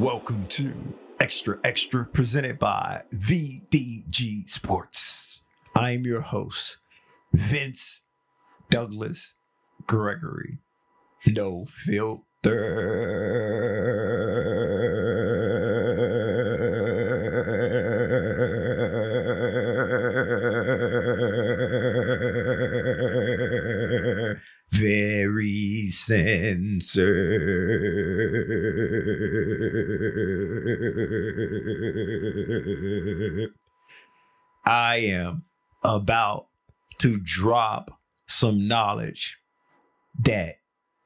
Welcome to Xtra Xtra presented by VDG Sports. I'm your host, Vince Douglas Gregory. No filter. Very censored. I am about to drop some knowledge that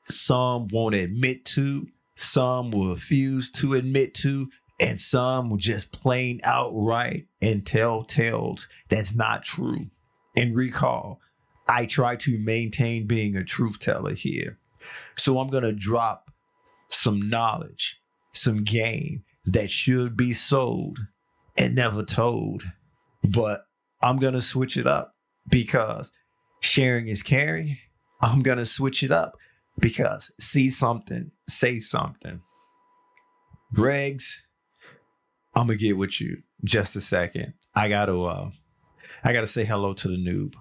some won't admit to, some will refuse to admit to, and some will just plain outright and tell tales that's not true. And recall, I try to maintain being a truth teller here. So I'm going to drop some knowledge, some game that should be sold and never told. But I'm going to switch it up because sharing is caring. I'm going to switch it up because see something, say something. Regs, I'm going to get with you just a second. I got to uh I got to say hello to the noob.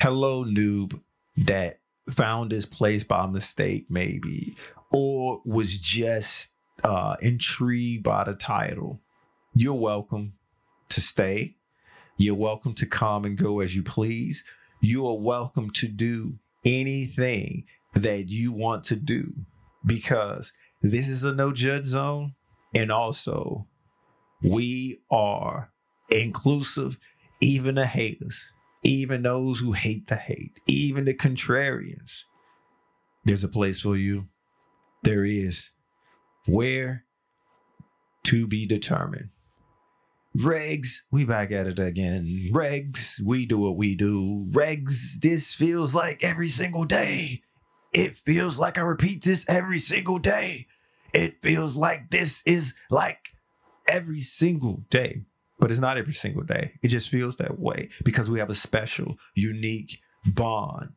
Hello noob that found this place by mistake maybe or was just uh intrigued by the title. You're welcome to stay. You're welcome to come and go as you please. You are welcome to do anything that you want to do because this is a no judge zone. And also, we are inclusive, even the haters, even those who hate the hate, even the contrarians. There's a place for you. There is. Where to be determined. Regs, we back at it again. Regs, we do what we do. Regs, this feels like every single day. It feels like I repeat this every single day. It feels like this is like every single day, but it's not every single day. It just feels that way because we have a special, unique bond.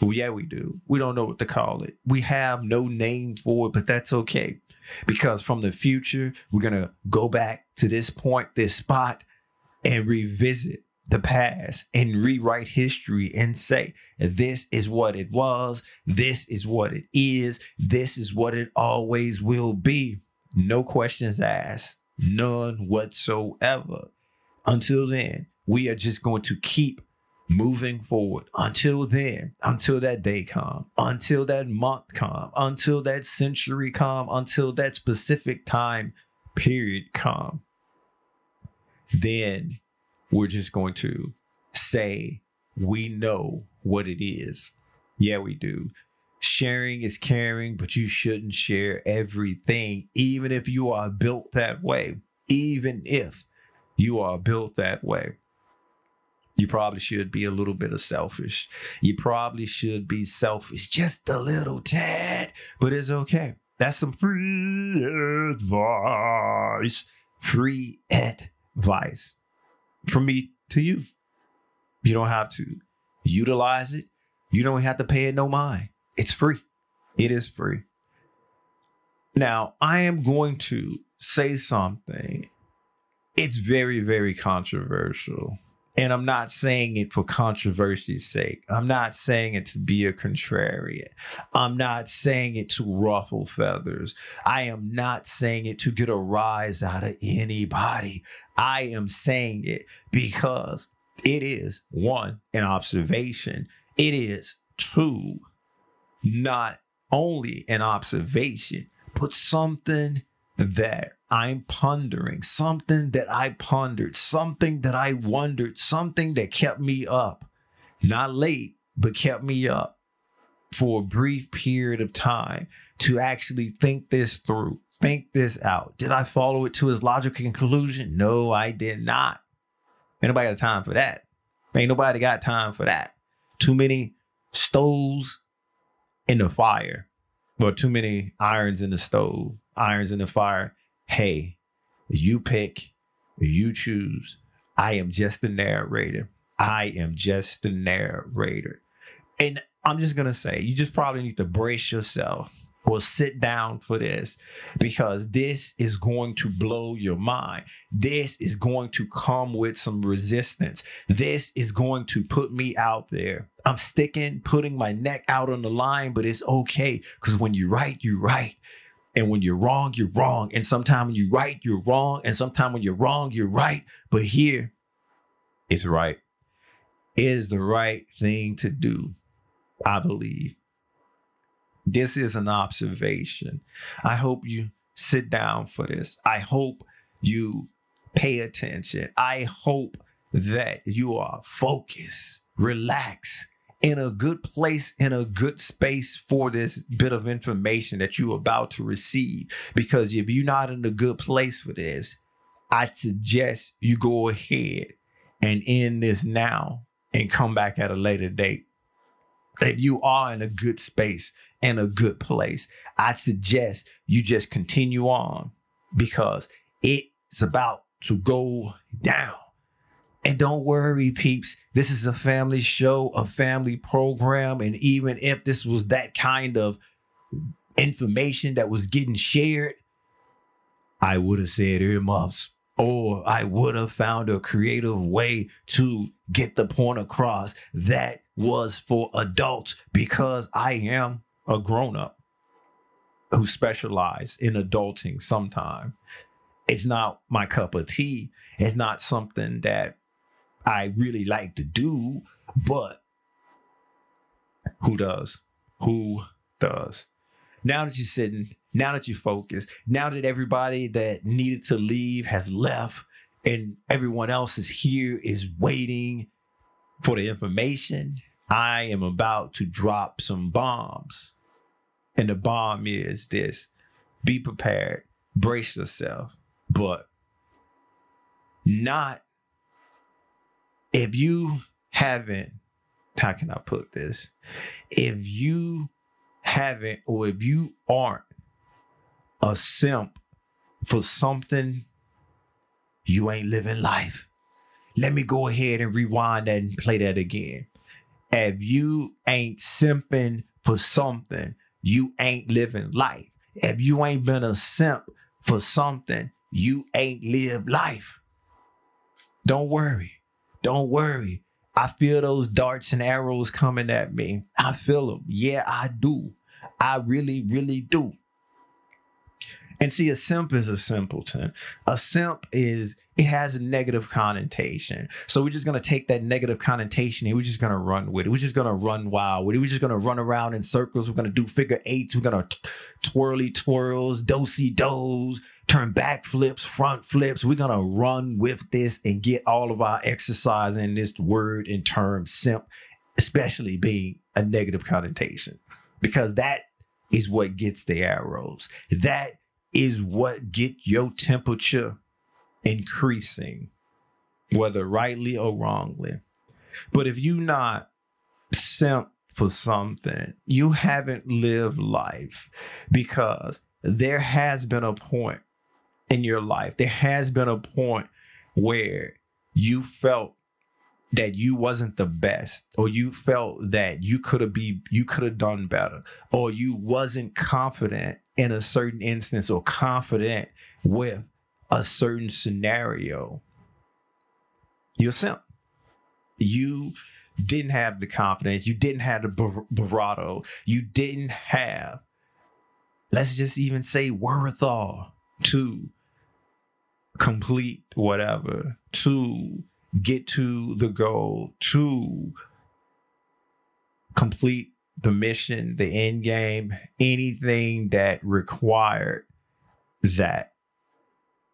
Well, yeah, we do. We don't know what to call it. We have no name for it, but that's okay because from the future, we're going to go back to this point, this spot, and revisit the past and rewrite history and say, this is what it was, this is what it is, this is what it always will be. No questions asked, none whatsoever. Until then, we are just going to keep moving forward until then, until that day come, until that month come, until that century come, until that specific time period come. Then we're just going to say we know what it is. Yeah, we do. Sharing is caring, but you shouldn't share everything, even if you are built that way. Even if you are built that way. You probably should be a little bit of selfish. You probably should be selfish just a little tad, but it's okay. That's some free advice. Free advice from me to you. You don't have to utilize it. You don't have to pay it no mind. It's free. It is free. Now, I am going to say something. It's very, very controversial. And I'm not saying it for controversy's sake. I'm not saying it to be a contrarian. I'm not saying it to ruffle feathers. I am not saying it to get a rise out of anybody. I am saying it because it is one, an observation. It is two, not only an observation, but something that I'm pondering, something that I pondered, something that I wondered, something that kept me up, not late, but kept me up for a brief period of time to actually think this through, think this out. Did I follow it to its logical conclusion? No, I did not. Ain't nobody got time for that. Ain't nobody got time for that. Too many stoves in the fire, or too many irons in the stove, irons in the fire hey, you pick, you choose. I am just the narrator. I am just the narrator. And I'm just going to say, you just probably need to brace yourself or sit down for this because this is going to blow your mind. This is going to come with some resistance. This is going to put me out there. I'm sticking, putting my neck out on the line, but it's okay because when you're right, you're right. And when you're wrong, you're wrong. And sometimes when you're right, you're wrong. And sometimes when you're wrong, you're right. But here, it's right. It is the right thing to do, I believe. This is an observation. I hope you sit down for this. I hope you pay attention. I hope that you are focused, relaxed, in a good place, in a good space for this bit of information that you're about to receive. Because if you're not in a good place for this, I'd suggest you go ahead and end this now and come back at a later date. If you are in a good space and a good place, I'd suggest you just continue on because it's about to go down. And don't worry, peeps. This is a family show, a family program. And even if this was that kind of information that was getting shared, I would have said earmuffs or I would have found a creative way to get the point across that was for adults because I am a grown up who specialize in adulting sometime. It's not my cup of tea. It's not something that I really like to do, but who does? Who does? Now that you're sitting, now that you're focused, now that everybody that needed to leave has left and everyone else is here, is waiting for the information, I am about to drop some bombs. And the bomb is this be prepared, brace yourself, but not if you haven't, how can I put this? If you haven't, or if you aren't a simp for something, you ain't living life. Let me go ahead and rewind that and play that again. If you ain't simping for something, you ain't living life. If you ain't been a simp for something, you ain't lived life. Don't worry. Don't worry. I feel those darts and arrows coming at me. I feel them. Yeah, I do. I really, really do. And see, a simp is a simpleton. A simp is it has a negative connotation. So we're just gonna take that negative connotation and we're just gonna run with it. We're just gonna run wild with it. We're just gonna run around in circles. We're gonna do figure eights. We're gonna t- twirly twirls, dosey dos, turn back flips, front flips. We're gonna run with this and get all of our exercise in this word and term simp, especially being a negative connotation, because that is what gets the arrows. That is what get your temperature increasing, whether rightly or wrongly. But if you not simp for something, you haven't lived life because there has been a point in your life, there has been a point where you felt that you wasn't the best or you felt that you could have be you could have done better or you wasn't confident in a certain instance or confident with a certain scenario you're you didn't have the confidence you didn't have the bravado you didn't have let's just even say wherewithal to complete whatever to get to the goal, to complete the mission, the end game, anything that required that.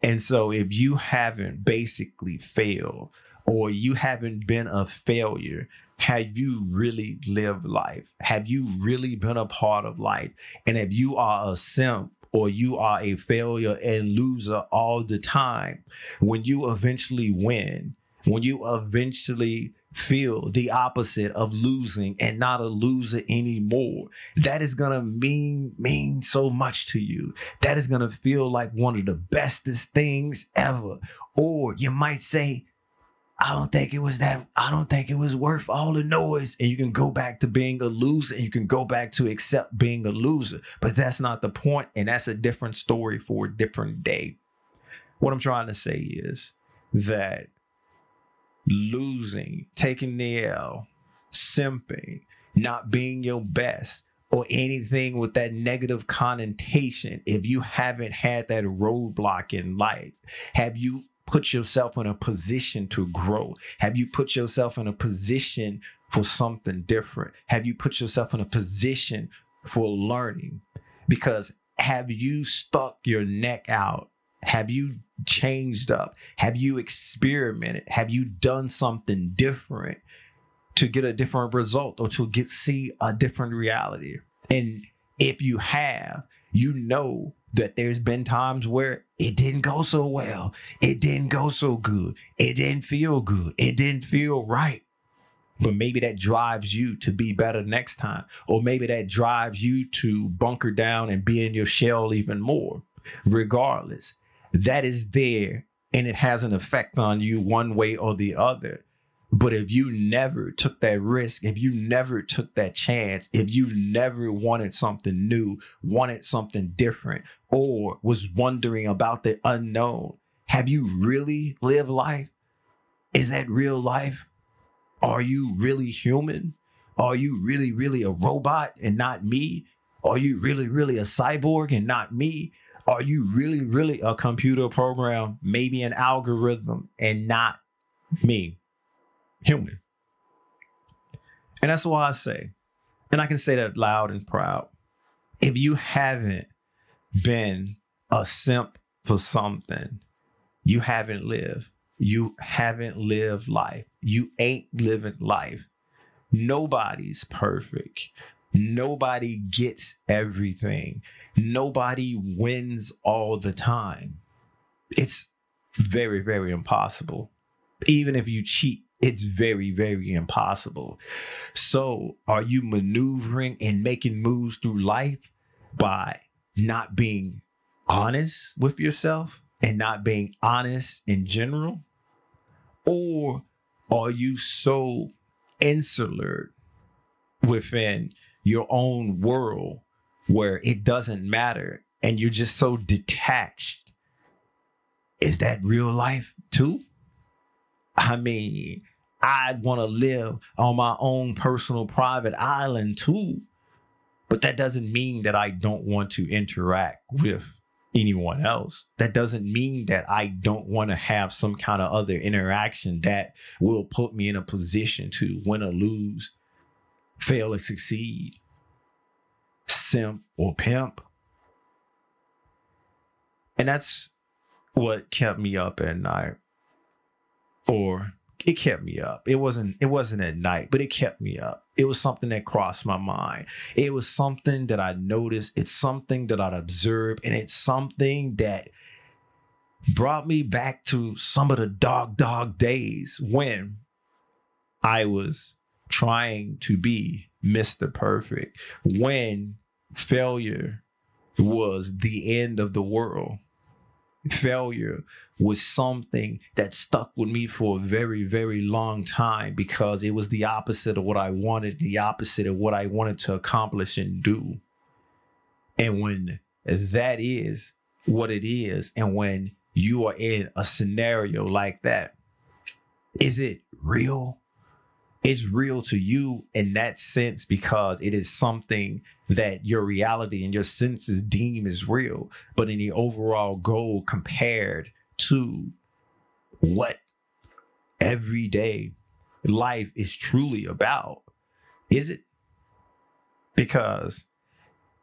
And so if you haven't basically failed or you haven't been a failure, have you really lived life? Have you really been a part of life? And if you are a simp or you are a failure and loser all the time, when you eventually win, when you eventually feel the opposite of losing and not a loser anymore that is going to mean mean so much to you that is going to feel like one of the bestest things ever or you might say I don't think it was that. I don't think it was worth all the noise. And you can go back to being a loser and you can go back to accept being a loser. But that's not the point, And that's a different story for a different day. What I'm trying to say is that losing, taking the L, simping, not being your best, or anything with that negative connotation, if you haven't had that roadblock in life, have you put yourself in a position to grow? Have you put yourself in a position for something different? Have you put yourself in a position for learning? Because have you stuck your neck out? Have you changed up? Have you experimented? Have you done something different to get a different result or to get see a different reality? And if you have, you know that there's been times where it didn't go so well. It didn't go so good. It didn't feel good. It didn't feel right. But maybe that drives you to be better next time. Or maybe that drives you to bunker down and be in your shell even more. Regardless, that is there and it has an effect on you one way or the other. But if you never took that risk, if you never took that chance, if you never wanted something new, wanted something different, or was wondering about the unknown, have you really lived life? Is that real life? Are you really human? Are you really, really a robot and not me? Are you really, really a cyborg and not me? Are you really, really a computer program, maybe an algorithm and not me? human. And that's why I say, and I can say that loud and proud. If you haven't been a simp for something, you haven't lived. You haven't lived life. You ain't living life. Nobody's perfect. Nobody gets everything. Nobody wins all the time. It's very, very impossible. Even if you cheat it's very, very impossible. So, are you maneuvering and making moves through life by not being honest with yourself and not being honest in general? Or are you so insular within your own world where it doesn't matter and you're just so detached? Is that real life too? I mean, I want to live on my own personal private island too. But that doesn't mean that I don't want to interact with anyone else. That doesn't mean that I don't want to have some kind of other interaction that will put me in a position to win or lose, fail or succeed, simp or pimp. And that's what kept me up at night. Or it kept me up. It wasn't it wasn't at night, but it kept me up. It was something that crossed my mind. It was something that I noticed. It's something that I'd observed, and it's something that brought me back to some of the dog dog days when I was trying to be Mr. Perfect, when failure was the end of the world failure was something that stuck with me for a very, very long time because it was the opposite of what I wanted, the opposite of what I wanted to accomplish and do. And when that is what it is, and when you are in a scenario like that, is it real? It's real to you in that sense because it is something that your reality and your senses deem as real, but in the overall goal compared to what everyday life is truly about, is it? Because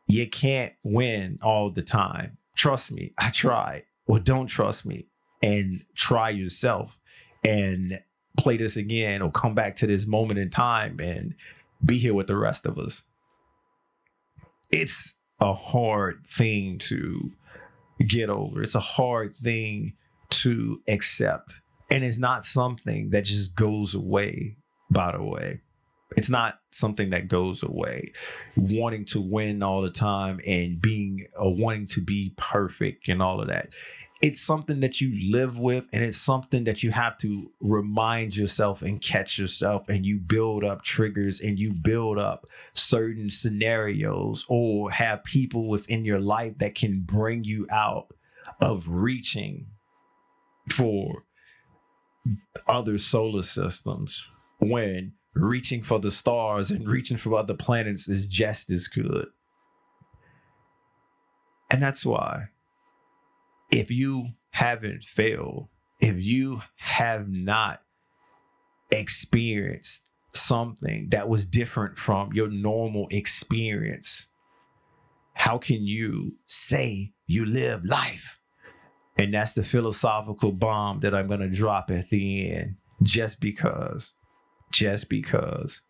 you can't win all the time. Trust me, I tried. Or don't trust me and try yourself and play this again or come back to this moment in time and be here with the rest of us it's a hard thing to get over. It's a hard thing to accept. And it's not something that just goes away, by the way. It's not something that goes away. Wanting to win all the time and being uh, wanting to be perfect and all of that. It's something that you live with and it's something that you have to remind yourself and catch yourself and you build up triggers and you build up certain scenarios or have people within your life that can bring you out of reaching for other solar systems when reaching for the stars and reaching for other planets is just as good. And that's why if you haven't failed, if you have not experienced something that was different from your normal experience, how can you say you live life? And that's the philosophical bomb that I'm going to drop at the end just because, just because.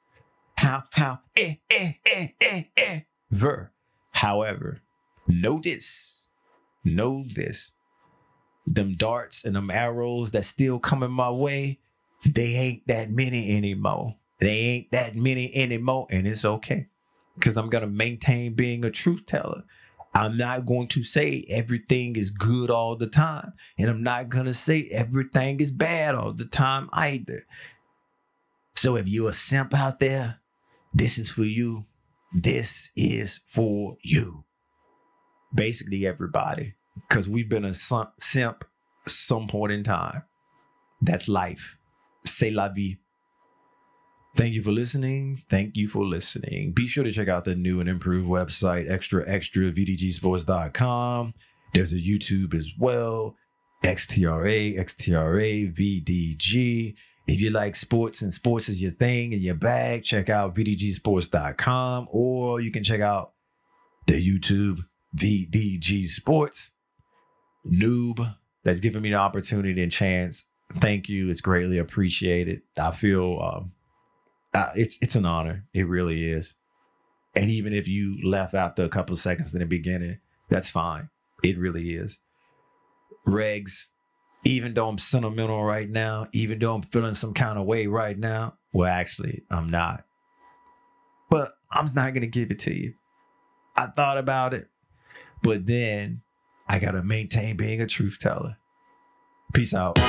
How, how, eh, eh, eh, eh, eh, ver. However, notice know this. Them darts and them arrows that still coming my way, they ain't that many anymore. They ain't that many anymore, and it's okay. Because I'm gonna maintain being a truth teller. I'm not going to say everything is good all the time. And I'm not going to say everything is bad all the time either. So if you're a simp out there, this is for you. This is for you basically everybody because we've been a simp some point in time. That's life. C'est la vie. Thank you for listening. Thank you for listening. Be sure to check out the new and improved website, extra extra vdgsports.com. There's a YouTube as well, XTRA, XTRA, VDG. If you like sports and sports is your thing and your bag, check out vdgsports.com or you can check out the YouTube VDG Sports. Noob that's given me the opportunity and chance. Thank you. It's greatly appreciated. I feel um, uh, it's it's an honor. It really is. And even if you left after a couple seconds in the beginning, that's fine. It really is. Regs, even though I'm sentimental right now, even though I'm feeling some kind of way right now, well, actually, I'm not. But I'm not going to give it to you. I thought about it. But then I got to maintain being a truth teller. Peace out.